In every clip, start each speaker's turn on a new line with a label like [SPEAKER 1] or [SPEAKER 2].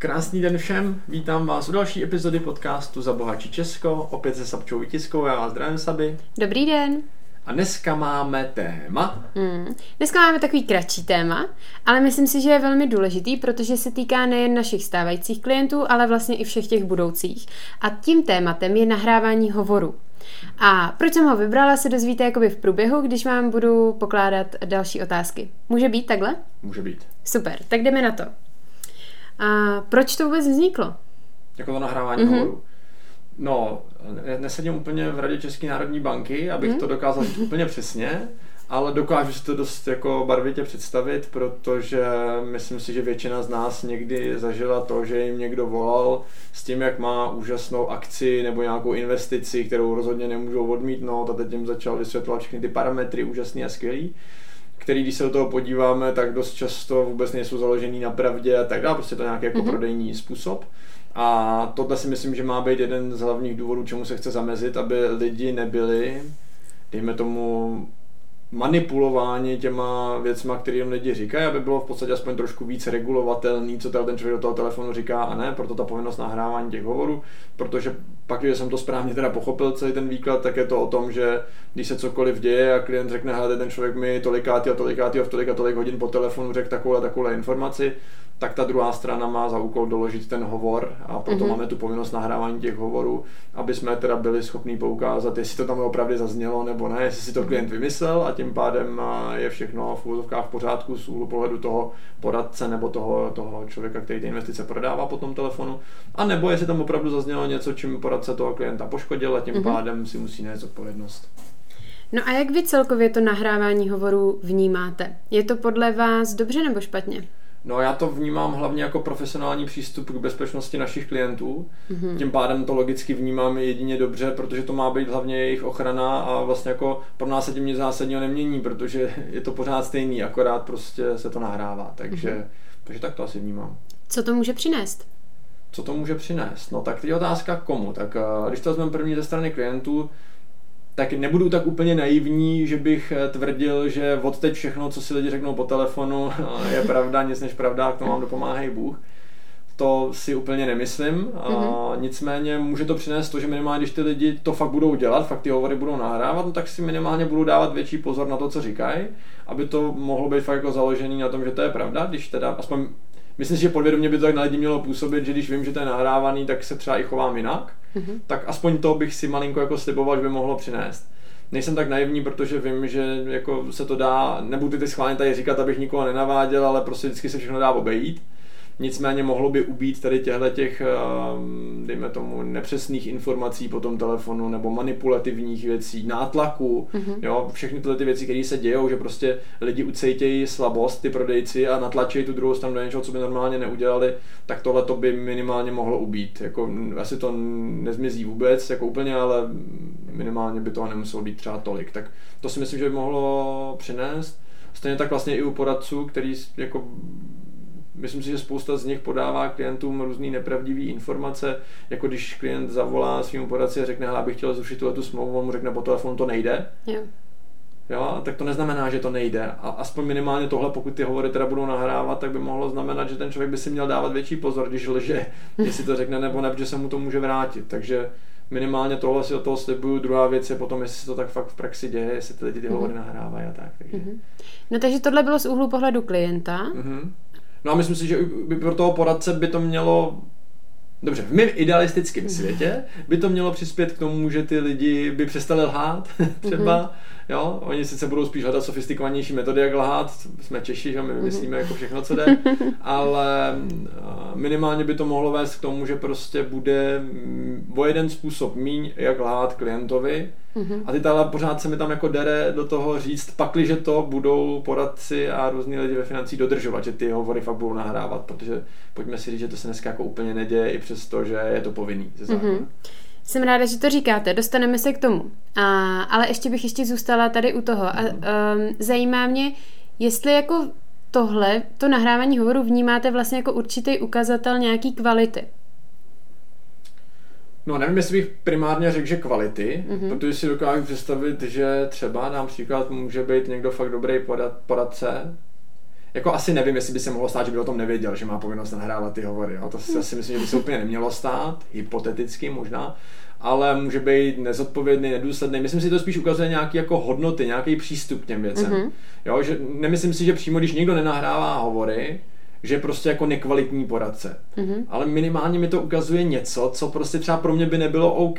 [SPEAKER 1] Krásný den všem, vítám vás u další epizody podcastu Za bohačí Česko, opět se Sabčou Vytiskou, já vás zdravím Saby.
[SPEAKER 2] Dobrý den.
[SPEAKER 1] A dneska máme téma.
[SPEAKER 2] Hmm. Dneska máme takový kratší téma, ale myslím si, že je velmi důležitý, protože se týká nejen našich stávajících klientů, ale vlastně i všech těch budoucích. A tím tématem je nahrávání hovoru. A proč jsem ho vybrala, se dozvíte jakoby v průběhu, když vám budu pokládat další otázky. Může být takhle?
[SPEAKER 1] Může být.
[SPEAKER 2] Super, tak jdeme na to. A proč to vůbec vzniklo?
[SPEAKER 1] Jako to nahrávání mm-hmm. hovoru. No, nesedím úplně v Radě České národní banky, abych mm. to dokázal úplně přesně, ale dokážu si to dost jako barvitě představit, protože myslím si, že většina z nás někdy zažila to, že jim někdo volal s tím, jak má úžasnou akci nebo nějakou investici, kterou rozhodně nemůžou odmítnout a teď jim začal vysvětlovat všechny ty parametry úžasný a skvělý který, když se do toho podíváme, tak dost často vůbec nejsou založený na pravdě a tak dále, prostě to je nějaký jako mm-hmm. prodejní způsob. A tohle si myslím, že má být jeden z hlavních důvodů, čemu se chce zamezit, aby lidi nebyli, dejme tomu, manipulováni těma věcma, které jim lidi říkají, aby bylo v podstatě aspoň trošku víc regulovatelný, co ten člověk do toho telefonu říká a ne, proto ta povinnost nahrávání těch hovorů, protože pak, když jsem to správně teda pochopil celý ten výklad, tak je to o tom, že když se cokoliv děje a klient řekne, hele, ten člověk mi tolikátý a tolikátý a v tolik a tolik hodin po telefonu řekl takovou a takovou informaci, tak ta druhá strana má za úkol doložit ten hovor a proto mm-hmm. máme tu povinnost nahrávání těch hovorů, aby jsme teda byli schopni poukázat, jestli to tam opravdu zaznělo nebo ne, jestli si to klient vymyslel a tím pádem je všechno v úzovkách v pořádku z úhlu pohledu toho poradce nebo toho, toho člověka, který ty investice prodává po tom telefonu, a nebo jestli tam opravdu zaznělo něco, čím poradce toho klienta poškodil a tím mm-hmm. pádem si musí nést odpovědnost.
[SPEAKER 2] No a jak vy celkově to nahrávání hovorů vnímáte? Je to podle vás dobře nebo špatně?
[SPEAKER 1] No já to vnímám hlavně jako profesionální přístup k bezpečnosti našich klientů. Mm-hmm. Tím pádem to logicky vnímám jedině dobře, protože to má být hlavně jejich ochrana a vlastně jako pro nás se tím nic zásadního nemění, protože je to pořád stejný, akorát prostě se to nahrává. Takže, mm-hmm. takže tak to asi vnímám.
[SPEAKER 2] Co to může přinést?
[SPEAKER 1] Co to může přinést? No tak je otázka komu. Tak eh, když to vezmeme první ze strany klientů, tak nebudu tak úplně naivní, že bych eh, tvrdil, že od teď všechno, co si lidi řeknou po telefonu, je pravda, nic než pravda, k tomu vám dopomáhají Bůh. To si úplně nemyslím. A mm-hmm. nicméně může to přinést to, že minimálně, když ty lidi to fakt budou dělat, fakt ty hovory budou nahrávat, no, tak si minimálně budou dávat větší pozor na to, co říkají, aby to mohlo být fakt jako založený na tom, že to je pravda, když teda aspoň myslím si, že podvědomě by to tak na lidi mělo působit, že když vím, že to je nahrávaný, tak se třeba i chovám jinak, mm-hmm. tak aspoň to bych si malinko jako sliboval, že by mohlo přinést. Nejsem tak naivní, protože vím, že jako se to dá, nebudu ty schválně tady říkat, abych nikoho nenaváděl, ale prostě vždycky se všechno dá obejít. Nicméně mohlo by ubít tady těchto těch, ehm, dejme tomu, nepřesných informací po tom telefonu nebo manipulativních věcí, nátlaku, mm-hmm. jo, všechny tyhle ty věci, které se dějou, že prostě lidi ucejtějí slabost, ty prodejci a natlačí tu druhou stranu do něčeho, co by normálně neudělali, tak tohle to by minimálně mohlo ubít. Jako, asi to nezmizí vůbec, jako úplně, ale minimálně by toho nemuselo být třeba tolik. Tak to si myslím, že by mohlo přinést. Stejně tak vlastně i u poradců, který jako myslím si, že spousta z nich podává klientům různé nepravdivé informace, jako když klient zavolá svým poradci a řekne, já bych chtěl zrušit tu smlouvu, on mu řekne po telefonu, to nejde. Jo. Jo, tak to neznamená, že to nejde. A aspoň minimálně tohle, pokud ty hovory teda budou nahrávat, tak by mohlo znamenat, že ten člověk by si měl dávat větší pozor, když lže, jestli to řekne nebo ne, že se mu to může vrátit. Takže minimálně tohle si od toho slibuju. Druhá věc je potom, jestli se to tak fakt v praxi děje, jestli ty lidi ty hovory mm-hmm. nahrávají a tak. Takže. Mm-hmm.
[SPEAKER 2] No takže tohle bylo z úhlu pohledu klienta.
[SPEAKER 1] Mm-hmm. No a myslím si, že by pro toho poradce by to mělo Dobře, v mém idealistickém světě by to mělo přispět k tomu, že ty lidi by přestali lhát třeba, mm-hmm. Jo, oni sice budou spíš hledat sofistikovanější metody, jak lhát, jsme Češi, že my mhm. vymyslíme jako všechno, co jde, ale minimálně by to mohlo vést k tomu, že prostě bude o jeden způsob míň, jak lhát klientovi, Mm-hmm. A ty ale pořád se mi tam jako dere do toho říct, pakli, že to budou poradci a různí lidi ve financí dodržovat, že ty hovory fakt budou nahrávat, protože pojďme si říct, že to se dneska jako úplně neděje, i přesto, že je to povinný ze Mm-hmm.
[SPEAKER 2] Jsem ráda, že to říkáte, dostaneme se k tomu. A, ale ještě bych ještě zůstala tady u toho. A, um, zajímá mě, jestli jako tohle, to nahrávání hovoru vnímáte vlastně jako určitý ukazatel nějaký kvality.
[SPEAKER 1] No nevím, jestli bych primárně řekl, že kvality, mm-hmm. protože si dokážu představit, že třeba, dám příklad, může být někdo fakt dobrý porad, poradce, jako asi nevím, jestli by se mohlo stát, že by o tom nevěděl, že má povinnost nahrávat ty hovory. Jo? To si asi myslím, že by se úplně nemělo stát, hypoteticky možná, ale může být nezodpovědný, nedůsledný. Myslím si, že to spíš ukazuje nějaké jako hodnoty, nějaký přístup k těm věcem. Mm-hmm. Jo, že nemyslím si, že přímo, když někdo nenahrává hovory, že je prostě jako nekvalitní poradce. Mm-hmm. Ale minimálně mi to ukazuje něco, co prostě třeba pro mě by nebylo OK,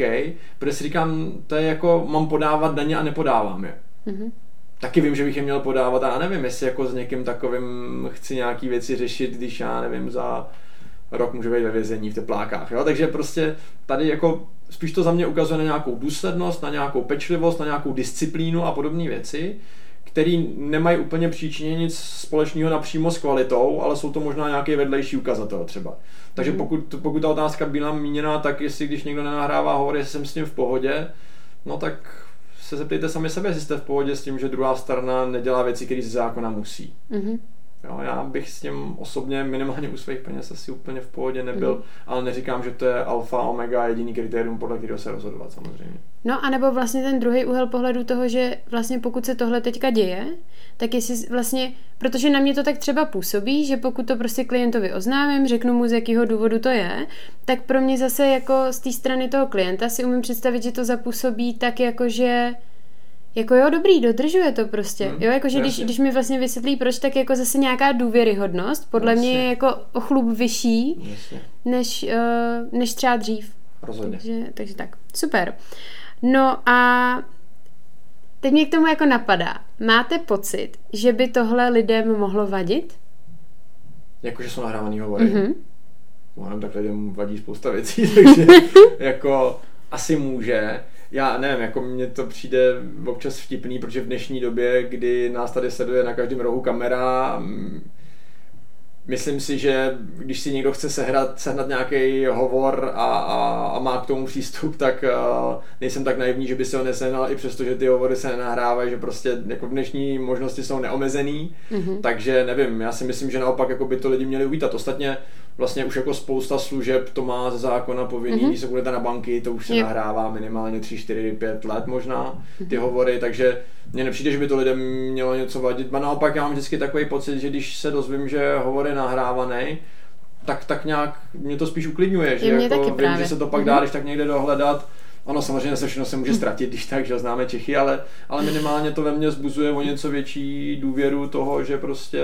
[SPEAKER 1] protože si říkám, to je jako, mám podávat daně a nepodávám je. Mm-hmm. Taky vím, že bych je měl podávat a já nevím, jestli jako s někým takovým chci nějaký věci řešit, když já nevím, za rok může být ve vězení v teplákách. Jo? Takže prostě tady jako spíš to za mě ukazuje na nějakou důslednost, na nějakou pečlivost, na nějakou disciplínu a podobné věci, který nemají úplně příčině nic společného napřímo s kvalitou, ale jsou to možná nějaký vedlejší ukazatel třeba. Takže mm. pokud, pokud ta otázka byla míněna, tak jestli když někdo nenahrává hovory, jestli jsem s ním v pohodě, no tak se zeptejte sami sebe, jestli jste v pohodě s tím, že druhá strana nedělá věci, které ze zákona musí. Mm-hmm. Jo, já bych s tím osobně minimálně u svých peněz asi úplně v pohodě nebyl, mm. ale neříkám, že to je alfa, omega, jediný kritérium, podle kterého se rozhodovat samozřejmě.
[SPEAKER 2] No a nebo vlastně ten druhý úhel pohledu toho, že vlastně pokud se tohle teďka děje, tak jestli vlastně, protože na mě to tak třeba působí, že pokud to prostě klientovi oznámím, řeknu mu z jakého důvodu to je, tak pro mě zase jako z té strany toho klienta si umím představit, že to zapůsobí tak jako, že jako jo, dobrý, dodržuje to prostě. Hmm, jo, jakože když, když mi vlastně vysvětlí proč, tak jako zase nějaká důvěryhodnost, podle jasně. mě je jako o chlup vyšší, než, uh, než třeba dřív.
[SPEAKER 1] Rozhodně.
[SPEAKER 2] Takže, takže tak, super. No a teď mě k tomu jako napadá. Máte pocit, že by tohle lidem mohlo vadit?
[SPEAKER 1] Jakože jsou nahrávaný hovory? Mm-hmm. Mám tak lidem vadí spousta věcí, takže jako asi může já nevím, jako mně to přijde občas vtipný, protože v dnešní době, kdy nás tady sleduje na každém rohu kamera, myslím si, že když si někdo chce sehnat, sehnat nějaký hovor a, a, a má k tomu přístup, tak uh, nejsem tak naivní, že by se ho nesehnal, i přesto, že ty hovory se nenahrávají, že prostě jako v dnešní možnosti jsou neomezený, mm-hmm. takže nevím, já si myslím, že naopak jako by to lidi měli uvítat. Ostatně vlastně už jako spousta služeb to má ze zákona povinný, mm-hmm. když se budete na banky, to už se yep. nahrává minimálně 3, 4, 5 let možná, ty mm-hmm. hovory, takže mně nepřijde, že by to lidem mělo něco vadit. A naopak já mám vždycky takový pocit, že když se dozvím, že hovor je nahrávaný, tak, tak nějak mě to spíš uklidňuje, že jako
[SPEAKER 2] taky
[SPEAKER 1] vím,
[SPEAKER 2] právě.
[SPEAKER 1] že se to pak dá, mm-hmm. když tak někde dohledat. Ono samozřejmě se všechno se může ztratit, když tak, že známe Čechy, ale, ale minimálně to ve mně zbuzuje o něco větší důvěru toho, že prostě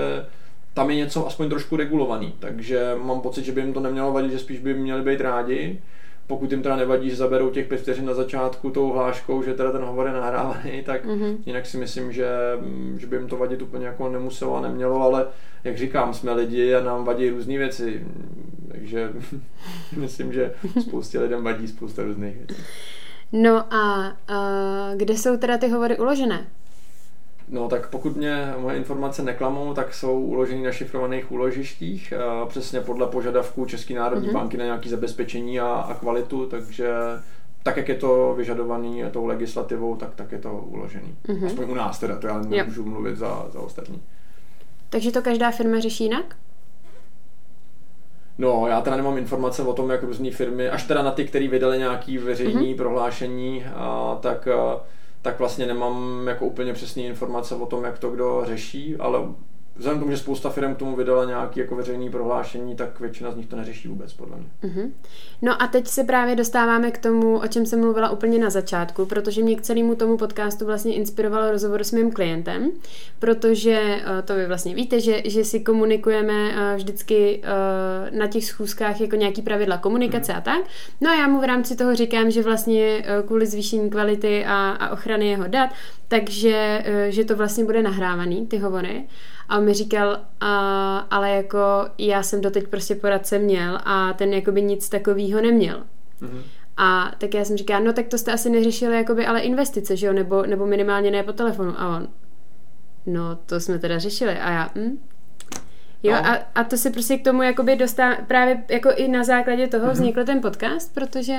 [SPEAKER 1] tam je něco aspoň trošku regulovaný, takže mám pocit, že by jim to nemělo vadit, že spíš by měli být rádi. Pokud jim teda nevadí, že zaberou těch pět vteřin na začátku tou hláškou, že teda ten hovor je nahrávaný, tak mm-hmm. jinak si myslím, že, že by jim to vadit úplně jako nemuselo a nemělo, ale jak říkám, jsme lidi a nám vadí různé věci, takže myslím, že spoustě lidem vadí spousta různých věcí.
[SPEAKER 2] No a uh, kde jsou teda ty hovory uložené?
[SPEAKER 1] No tak pokud mě moje informace neklamou, tak jsou uloženy na šifrovaných úložištích, přesně podle požadavků České národní mm-hmm. banky na nějaké zabezpečení a, a kvalitu, takže tak, jak je to vyžadovaný tou legislativou, tak, tak je to uložený. Mm-hmm. Aspoň u nás teda, to já nemůžu yep. mluvit za, za ostatní.
[SPEAKER 2] Takže to každá firma řeší jinak?
[SPEAKER 1] No, já teda nemám informace o tom, jak různé firmy, až teda na ty, které vydali nějaké veřejné mm-hmm. prohlášení, a, tak a, tak vlastně nemám jako úplně přesné informace o tom, jak to kdo řeší, ale vzhledem k tomu, že spousta firm k tomu vydala nějaké jako veřejné prohlášení, tak většina z nich to neřeší vůbec, podle mě.
[SPEAKER 2] Uh-huh. No a teď se právě dostáváme k tomu, o čem jsem mluvila úplně na začátku, protože mě k celému tomu podcastu vlastně inspiroval rozhovor s mým klientem, protože eh, to vy vlastně víte, že, že si komunikujeme eh, vždycky eh, na těch schůzkách jako nějaký pravidla komunikace uh-huh. a tak. No a já mu v rámci toho říkám, že vlastně kvůli zvýšení kvality a, a ochrany jeho dat, takže že to vlastně bude nahrávaný, ty hovory. A on mi říkal, a, ale jako já jsem doteď prostě poradce měl a ten jakoby nic takového neměl. Mm-hmm. A tak já jsem říkala, no tak to jste asi neřešili jakoby ale investice, že jo, nebo, nebo minimálně ne po telefonu. A on, no to jsme teda řešili. A já, hm? Jo, no. a, a to se prostě k tomu jakoby dostá, právě jako i na základě toho mm-hmm. vznikl ten podcast, protože...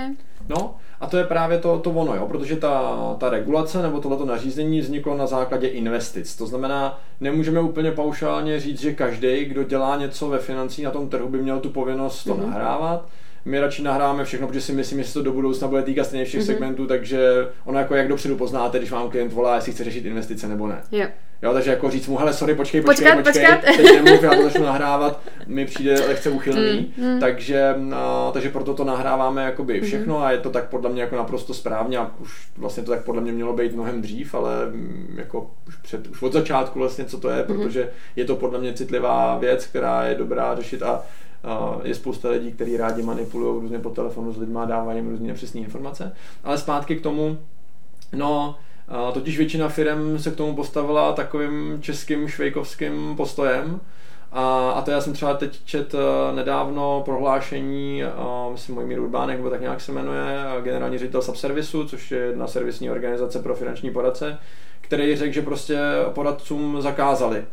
[SPEAKER 1] No, a to je právě to, to ono, jo, protože ta, ta regulace nebo tohleto nařízení vzniklo na základě investic. To znamená, nemůžeme úplně paušálně říct, že každý, kdo dělá něco ve financí na tom trhu, by měl tu povinnost to mm-hmm. nahrávat. My radši nahráváme všechno, protože si myslím, že se to do budoucna bude týkat stejně všech mm-hmm. segmentů, takže ono jako jak dopředu poznáte, když vám klient volá, jestli chce řešit investice nebo ne.
[SPEAKER 2] Jo.
[SPEAKER 1] Jo, takže jako říct mu, hele, sorry, počkej, počkej,
[SPEAKER 2] Počkat,
[SPEAKER 1] počkej,
[SPEAKER 2] počkat.
[SPEAKER 1] teď nemluv, já to začnu nahrávat, mi přijde lehce uchylný,
[SPEAKER 2] Mm, mm.
[SPEAKER 1] takže, no, takže proto to nahráváme jakoby všechno a je to tak podle mě jako naprosto správně a už vlastně to tak podle mě mělo být mnohem dřív, ale mm, jako už, před, už od začátku vlastně, co to je, protože je to podle mě citlivá věc, která je dobrá řešit a je spousta lidí, kteří rádi manipulují různě po telefonu s lidmi a dávají jim různě nepřesné informace. Ale zpátky k tomu, no, totiž většina firm se k tomu postavila takovým českým švejkovským postojem. A, a to já jsem třeba teď čet eh, nedávno prohlášení, uh, myslím Mojmír Urbánek, nebo tak nějak se jmenuje, eh, generální ředitel Subservisu, což je jedna servisní organizace pro finanční poradce, který řekl, že prostě poradcům zakázali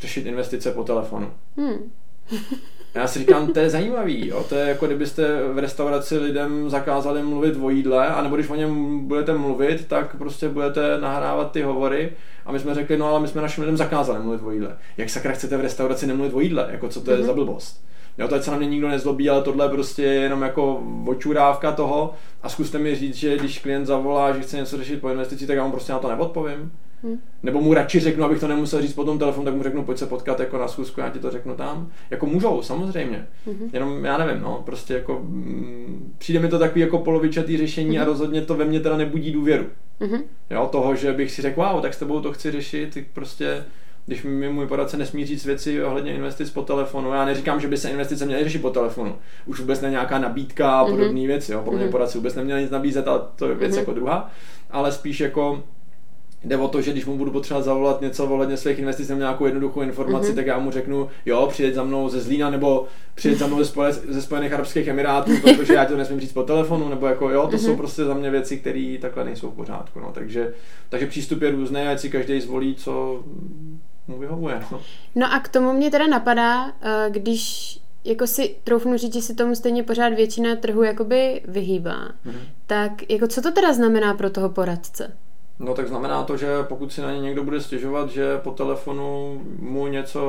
[SPEAKER 1] řešit investice po telefonu.
[SPEAKER 2] Hmm.
[SPEAKER 1] Já si říkám, to je zajímavý, jo? to je jako kdybyste v restauraci lidem zakázali mluvit o jídle, anebo když o něm budete mluvit, tak prostě budete nahrávat ty hovory a my jsme řekli, no ale my jsme našim lidem zakázali mluvit o jídle. Jak sakra chcete v restauraci nemluvit o jídle, jako co to je
[SPEAKER 2] Mhm.
[SPEAKER 1] za blbost? Jo, to ať se na mě nikdo nezlobí, ale tohle prostě je jenom jako očurávka toho a zkuste mi říct, že když klient zavolá, že chce něco řešit po investici, tak já mu prostě na to neodpovím.
[SPEAKER 2] Hmm.
[SPEAKER 1] Nebo mu radši řeknu, abych to nemusel říct po tom telefonu, tak mu řeknu, pojď se potkat jako na schůzku, já ti to řeknu tam. Jako můžou, samozřejmě.
[SPEAKER 2] Mhm.
[SPEAKER 1] Jenom já nevím, no, prostě jako mm, přijde mi to takový jako polovičatý řešení a rozhodně to ve mně teda nebudí důvěru.
[SPEAKER 2] Mhm.
[SPEAKER 1] Jo, toho, že bych si řekl, wow, tak s tebou to chci řešit, tak prostě když mi můj poradce nesmí říct věci ohledně investic po telefonu. Já neříkám, že by se investice měly řešit po telefonu. Už vůbec ne nějaká nabídka a
[SPEAKER 2] Mhm.
[SPEAKER 1] podobné věci. Jo. Podle mě
[SPEAKER 2] Mhm.
[SPEAKER 1] poradce vůbec neměl nic nabízet, ale to je věc
[SPEAKER 2] Mhm.
[SPEAKER 1] jako druhá. Ale spíš jako Jde o to, že když mu budu potřebovat zavolat něco ohledně svých investic nebo nějakou jednoduchou informaci,
[SPEAKER 2] Mhm.
[SPEAKER 1] tak já mu řeknu, jo, přijeď za mnou ze Zlína nebo přijeď za mnou ze, Spoje, ze Spojených Arabských Emirátů, protože já to nesmím říct po telefonu, nebo jako jo, to
[SPEAKER 2] Mhm.
[SPEAKER 1] jsou prostě za mě věci, které takhle nejsou v pořádku. No. Takže, takže přístup je různý, ať si každý zvolí, co mu vyhovuje. No.
[SPEAKER 2] No a k tomu mě teda napadá, eh, když jako si troufnu říct, že si tomu stejně pořád většina trhu jakoby vyhýbá,
[SPEAKER 1] Mhm.
[SPEAKER 2] tak jako co to teda znamená pro toho poradce?
[SPEAKER 1] No tak znamená to, že pokud si na ně někdo bude stěžovat, že po telefonu mu něco,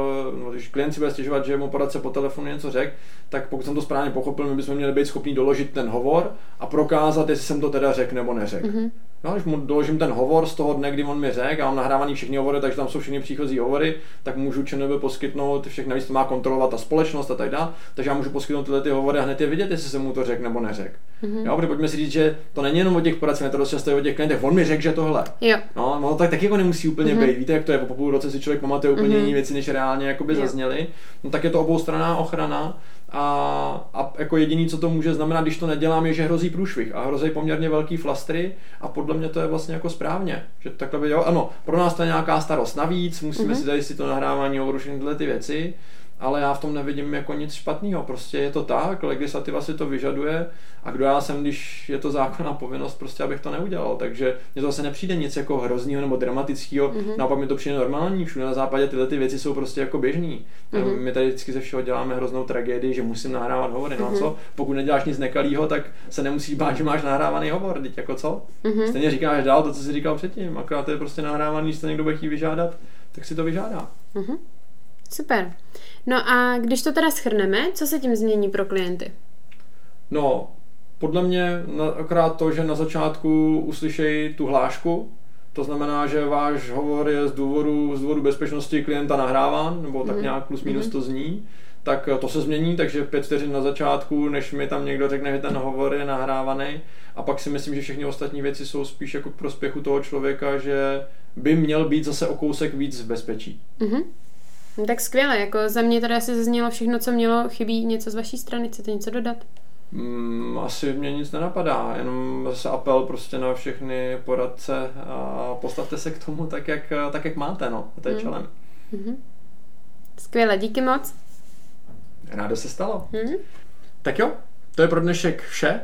[SPEAKER 1] no, když klient si bude stěžovat, že mu poradce po telefonu něco řekl, tak pokud jsem to správně pochopil, my bychom měli být schopni doložit ten hovor a prokázat, jestli jsem to teda řekl nebo neřekl.
[SPEAKER 2] Mhm.
[SPEAKER 1] No, když mu doložím ten hovor z toho dne, kdy on mi řekl, já mám nahrávaný všechny hovory, takže tam jsou všechny příchozí hovory, tak můžu ČNB poskytnout, všechny navíc to má kontrolovat ta společnost a tak dále, takže já můžu poskytnout tyhle ty hovory a hned je vidět, jestli jsem mu to řekl nebo neřekl.
[SPEAKER 2] Mhm.
[SPEAKER 1] Jo, protože pojďme si říct, že to není jenom o těch poradcích, je to dost často o těch klientech, on mi řekl, že tohle.
[SPEAKER 2] Jo.
[SPEAKER 1] No, no tak taky jako nemusí úplně
[SPEAKER 2] Mhm.
[SPEAKER 1] být. Víte, jak to je, po půl roce si člověk pamatuje úplně
[SPEAKER 2] Mhm.
[SPEAKER 1] jiné věci, než reálně jakoby
[SPEAKER 2] Jo.
[SPEAKER 1] zazněly. No tak je to oboustranná ochrana a, a jako jediný, co to může znamenat, když to nedělám, je, že hrozí průšvih a hrozí poměrně velký flastry a podle mě to je vlastně jako správně. Že takhle by, jo, ano, pro nás to je nějaká starost navíc, musíme
[SPEAKER 2] Mhm.
[SPEAKER 1] si zajistit to nahrávání hovoru, všechny tyhle ty věci, ale já v tom nevidím jako nic špatného. Prostě je to tak, legislativa si to vyžaduje a kdo já jsem, když je to zákonná povinnost, prostě abych to neudělal. Takže mně to zase nepřijde nic jako hroznýho nebo dramatického,
[SPEAKER 2] Mhm.
[SPEAKER 1] naopak mi to přijde normální. Všude na západě tyhle ty věci jsou prostě jako běžný.
[SPEAKER 2] Mhm.
[SPEAKER 1] My tady vždycky ze všeho děláme hroznou tragédii, že musím nahrávat hovory. No a
[SPEAKER 2] Mhm.
[SPEAKER 1] co? Pokud neděláš nic nekalýho, tak se nemusíš bát, že máš nahrávaný hovor. Teď jako co?
[SPEAKER 2] Mhm.
[SPEAKER 1] Stejně říkáš dál to, co jsi říkal předtím. Akorát to je prostě nahrávaný, když to někdo bude chtít vyžádat, tak si to vyžádá.
[SPEAKER 2] Mhm. Super. No a když to teda schrneme, co se tím změní pro klienty?
[SPEAKER 1] No, podle mě akorát to, že na začátku uslyšejí tu hlášku, to znamená, že váš hovor je z důvodu, z důvodu bezpečnosti klienta nahráván, nebo tak
[SPEAKER 2] Mhm.
[SPEAKER 1] nějak plus minus
[SPEAKER 2] Mhm.
[SPEAKER 1] to zní, tak eh, to se změní, takže pět vteřin na začátku, než mi tam někdo řekne, že ten hovor je nahrávaný. A pak si myslím, že všechny ostatní věci jsou spíš jako k prospěchu toho člověka, že by měl být zase o kousek víc v bezpečí.
[SPEAKER 2] Mhm. No, tak skvěle, jako za mě tady asi zaznělo všechno, co mělo, chybí něco z vaší strany, chcete něco dodat?
[SPEAKER 1] Mm, asi mě nic nenapadá, jenom zase apel prostě na všechny poradce a postavte se k tomu tak, jak, tak, jak máte, no, to je
[SPEAKER 2] Hmm.
[SPEAKER 1] čelem.
[SPEAKER 2] Mhm. Skvěle, díky moc.
[SPEAKER 1] Rádo se stalo.
[SPEAKER 2] Mhm.
[SPEAKER 1] Tak jo, to je pro dnešek vše.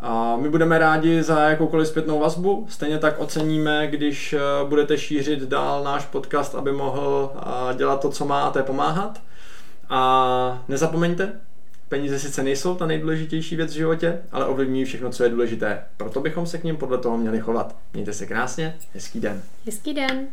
[SPEAKER 1] A my budeme rádi za jakoukoliv zpětnou vazbu, stejně tak oceníme, když eh, budete šířit dál náš podcast, aby mohl eh, dělat to, co má a to je pomáhat. A nezapomeňte, peníze sice nejsou ta nejdůležitější věc v životě, ale ovlivňují všechno, co je důležité. Proto bychom se k ním podle toho měli chovat. Mějte se krásně, hezký den.
[SPEAKER 2] Hezký den.